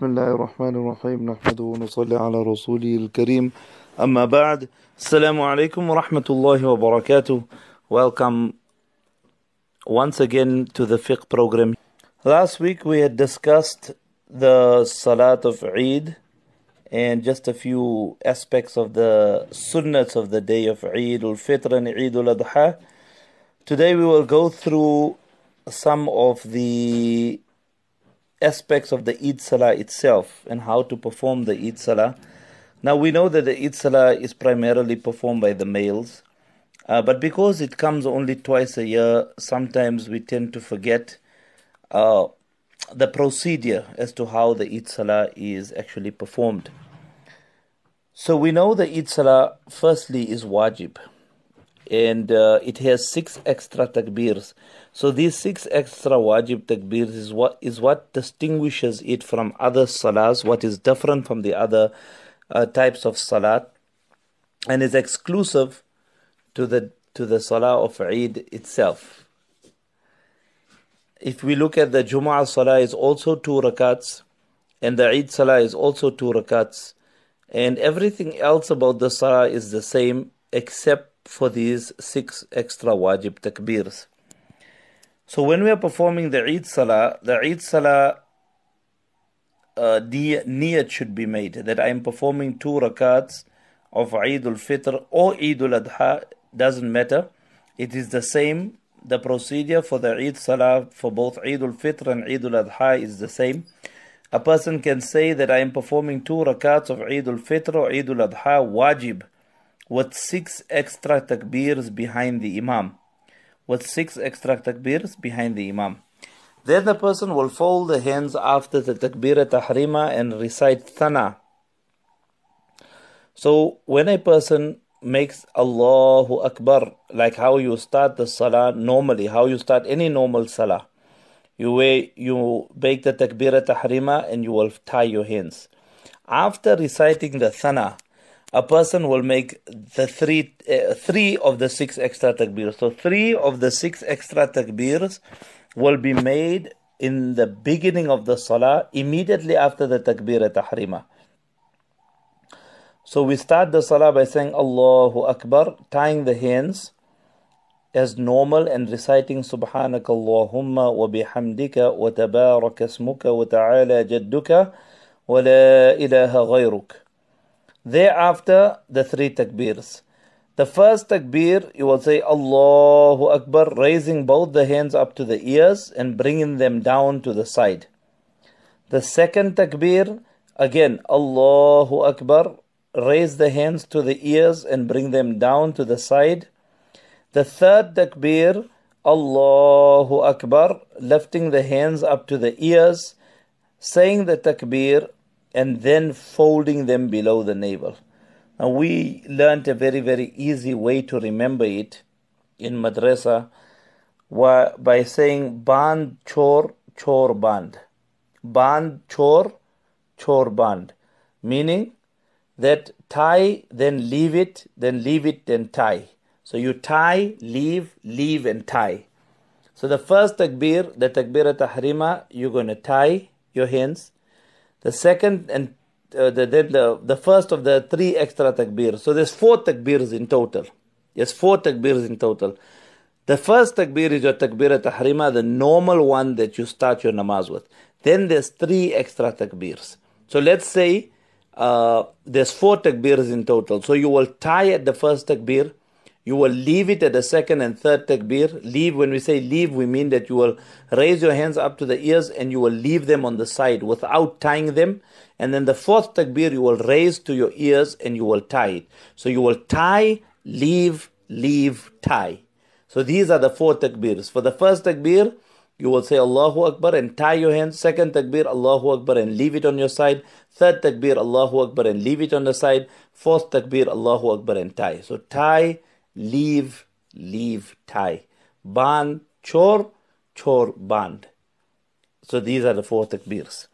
بسم الله الرحمن الرحيم نحمده ونصلي على رسوله الكريم أما بعد السلام عليكم ورحمة الله وبركاته Welcome once again to the fiqh program. Last week we had discussed the Salat of Eid and just a few aspects of the sunnats of the day of Eid al-Fitr and Eid al-Adha. Today we will go through some of the aspects of the Eid Salah itself and how to perform the Eid Salah. Now we know that the Eid Salah is primarily performed by the males, uh, but because it comes only twice a year, sometimes we tend to forget uh, the procedure as to how the Eid Salah is actually performed. So we know the Eid Salah firstly is wajib and uh, it has six extra takbirs. So these six extra wajib takbirs is what is what distinguishes it from other salahs, what is different from the other uh, types of salat, and is exclusive to the to the salah of Eid itself. If we look at the Jumu'ah salah is also two rakats, and the Eid salah is also two rakats, and everything else about the salah is the same except for these six extra wajib takbirs. So when we are performing the Eid Salah, the Eid Salah uh, niyat should be made that I am performing two rakats of Eid al-Fitr or Eid al-Adha, doesn't matter. It is the same. The procedure for the Eid Salah for both Eid al-Fitr and Eid al-Adha is the same. A person can say that I am performing two rakats of Eid al-Fitr or Eid al-Adha wajib with six extra takbirs behind the Imam. With six extra takbirs behind the Imam. Then the person will fold the hands after the takbir tahrima and recite thana. So when a person makes Allahu Akbar, like how you start the salah normally, how you start any normal salah, you way you make the takbir tahrima and you will tie your hands. After reciting the thana, a person will make the three uh, three of the six extra takbirs. So three of the six extra takbirs will be made in the beginning of the salah, immediately after the takbir at tahrima. So we start the salah by saying Allahu Akbar, tying the hands as normal and reciting Subhanaka Allahumma wa bihamdika wa tabaraka ismuka wa ta'ala jadduka wa la ilaha ghayruk. Thereafter, the three takbirs. The first takbir, you will say Allahu Akbar, raising both the hands up to the ears and bringing them down to the side. The second takbir, again Allahu Akbar, raise the hands to the ears and bring them down to the side. The third takbir, Allahu Akbar, lifting the hands up to the ears, saying the takbir and then folding them below the navel. Now we learned a very very easy way to remember it in madrasa by saying band chor chor band. Band chor chor band. Meaning that tie then leave it, then leave it, then tie. So you tie, leave, leave and tie. So the first takbir, the takbir at tahrima, you're going to tie your hands the second and uh, the, then the, the first of the three extra takbirs. So there's four takbirs in total. Yes, four takbirs in total. The first takbir is your takbir tahrima, the normal one that you start your namaz with. Then there's three extra takbirs. So let's say uh, there's four takbirs in total. So you will tie at the first takbir, you will leave it at the second and third takbir. Leave, when we say leave, we mean that you will raise your hands up to the ears and you will leave them on the side without tying them. And then the fourth takbir, you will raise to your ears and you will tie it. So you will tie, leave, leave, tie. So these are the four takbirs. For the first takbir, you will say Allahu Akbar and tie your hands. Second takbir, Allahu Akbar and leave it on your side. Third takbir, Allahu Akbar and leave it on the side. Fourth takbir, Allahu Akbar and tie. So tie, leave, leave, tie. Band, chor, chor, band. So these are the four takbirs.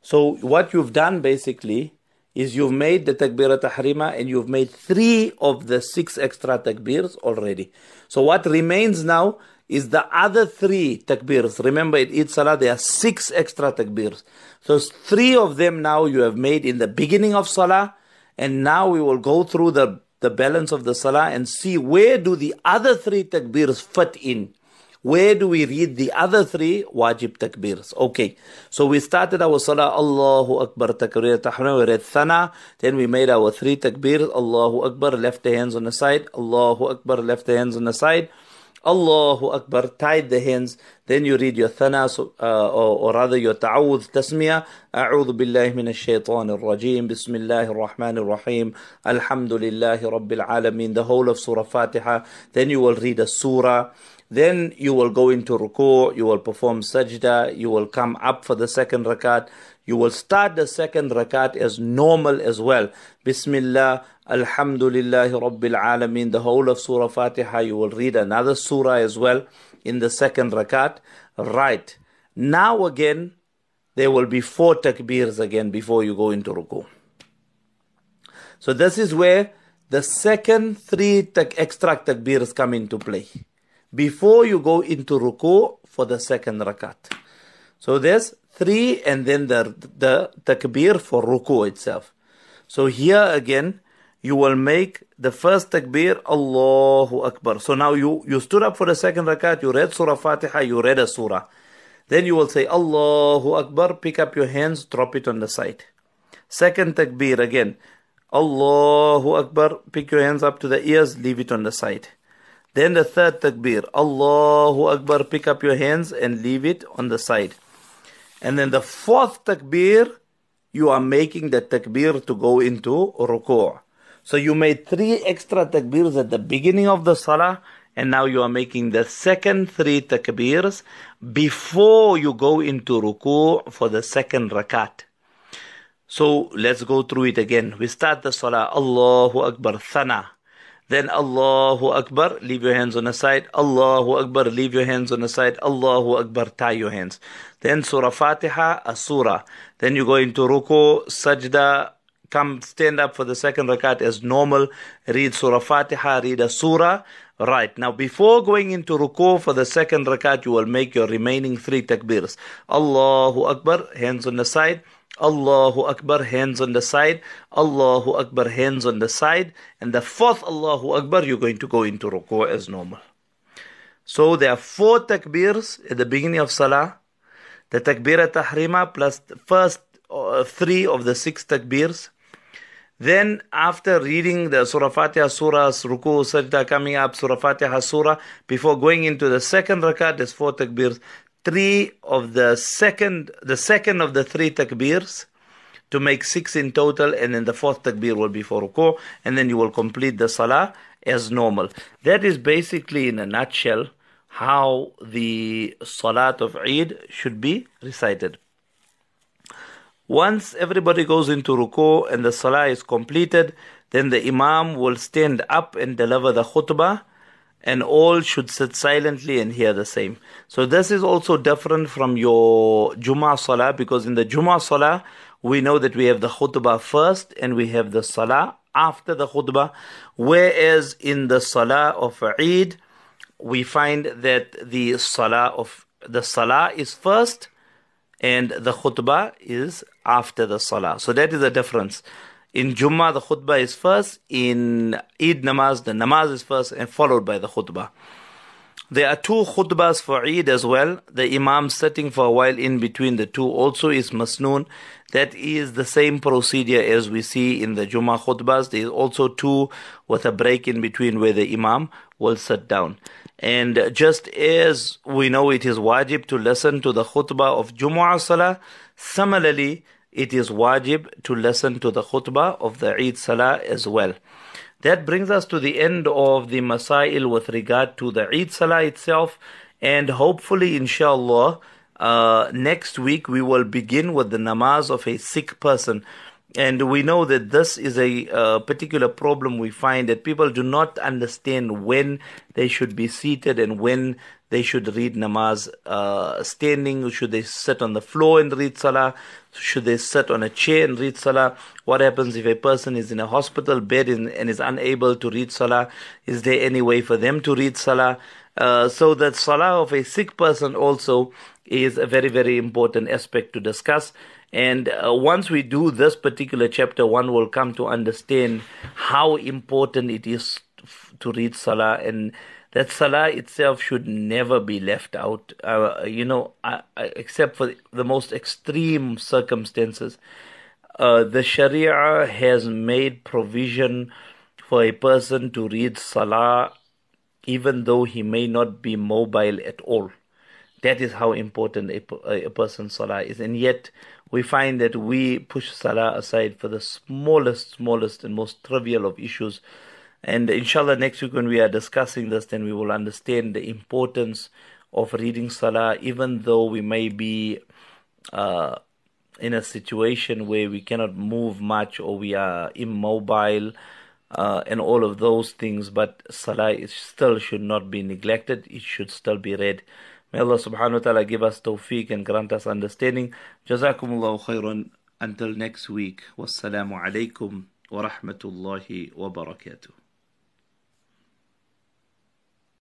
So what you've done basically is you've made the takbirat tahrima and you've made three of the six extra takbirs already. So what remains now is the other three takbirs. Remember, in each salah there are six extra takbirs. So three of them now you have made in the beginning of salah, and now we will go through the, the balance of the salah and see where do the other three takbirs fit in. Where do we read the other three wajib takbirs? Okay, so we started our salah, Allahu Akbar takbir tahrim, we read thana, then we made our three takbirs, Allahu Akbar, left the hands on the side, Allahu Akbar, left the hands on the side, Allahu Akbar, tied the hands, then you read your thana, uh, or, or, rather your ta'awudh tasmiyah, A'udhu billahi minash shaitanir rajim, bismillahir rahmanir rahim, alhamdulillahi rabbil alameen, the whole of Surah Fatiha, then you will read a surah, then you will go into ruku', you will perform sajda, you will come up for the second rakat, you will start the second rakat as normal as well. Bismillah, Alhamdulillahi Rabbil Alameen, the whole of Surah Fatiha. You will read another surah as well in the second rakat. Right. Now again, there will be four takbirs again before you go into ruku. So this is where the second three tak- extra takbirs come into play before you go into ruku for the second rakat. So there's three and then the, the takbir for ruku itself. So here again, you will make the first takbir, Allahu Akbar. So now you, you stood up for the second rakat, you read Surah Fatiha, you read a surah. Then you will say Allahu Akbar, pick up your hands, drop it on the side. Second takbir again, Allahu Akbar, pick your hands up to the ears, leave it on the side. Then the third takbir, Allahu Akbar, pick up your hands and leave it on the side. And then the fourth takbir, you are making the takbir to go into ruku'. So you made three extra takbirs at the beginning of the salah, and now you are making the second three takbirs before you go into ruku' for the second rakat. So let's go through it again. We start the salah, Allahu Akbar, thana. Then Allahu Akbar, leave your hands on the side. Allahu Akbar, leave your hands on the side. Allahu Akbar, tie your hands. Then Surah Fatiha, a surah. Then you go into ruku, sajda, come stand up for the second rakat as normal. Read Surah Fatiha, read a surah. Right. Now, before going into ruku for the second rakat, you will make your remaining three takbirs. Allahu Akbar, hands on the side. Allahu Akbar, hands on the side. Allahu Akbar, hands on the side. And the fourth Allahu Akbar, you're going to go into ruku as normal. So there are four takbirs at the beginning of Salah. The takbir tahrima plus first uh, three of the six takbirs. Then after reading the Surah Fatiha Surah, Ruku, Sajda coming up, Surah Fatiha Surah, before going into the second rakat, there's four takbirs three of the second, the second of the three takbirs to make six in total, and then the fourth takbir will be for ruku, and then you will complete the salah as normal. That is basically, in a nutshell, how the salat of Eid should be recited. Once everybody goes into ruku and the salah is completed, then the imam will stand up and deliver the khutbah and all should sit silently and hear the same. So this is also different from your Jummah Salah because in the Jummah Salah we know that we have the khutbah first and we have the Salah after the khutbah, whereas in the Salah of Eid we find that the Salah of the Salah is first and the khutbah is after the Salah. So that is the difference. In Jummah, the khutbah is first. In Eid namaz, the namaz is first and followed by the khutbah. There are two khutbahs for Eid as well. The Imam sitting for a while in between the two also is masnoon. That is the same procedure as we see in the Jummah khutbahs. There is also two with a break in between where the Imam will sit down. And just as we know it is wajib to listen to the khutbah of Jumu'ah Salah, similarly, it is wajib to listen to the khutbah of the Eid Salah as well. That brings us to the end of the Masail with regard to the Eid Salah itself, and hopefully, inshallah, uh, next week we will begin with the namaz of a sick person. And we know that this is a uh, particular problem we find that people do not understand when they should be seated and when they should read namaz uh, standing, should they sit on the floor and read salah, should they sit on a chair and read salah, what happens if a person is in a hospital bed and, and is unable to read salah, is there any way for them to read salah? Uh, so that salah of a sick person also is a very, very important aspect to discuss. And uh, once we do this particular chapter, one will come to understand how important it is to read salah and that salah itself should never be left out, uh, you know, uh, except for the most extreme circumstances. Uh, the Sharia has made provision for a person to read salah even though he may not be mobile at all. That is how important a, a person's salah is. And yet, we find that we push salah aside for the smallest, smallest, and most trivial of issues and inshallah, next week when we are discussing this, then we will understand the importance of reading Salah, even though we may be uh, in a situation where we cannot move much or we are immobile. Uh, and all of those things, but salah still should not be neglected. It should still be read. May Allah subhanahu wa ta'ala give us tawfiq and grant us understanding. Jazakumullahu khairan. Until next week. Wassalamu alaikum wa rahmatullahi wa barakatuh.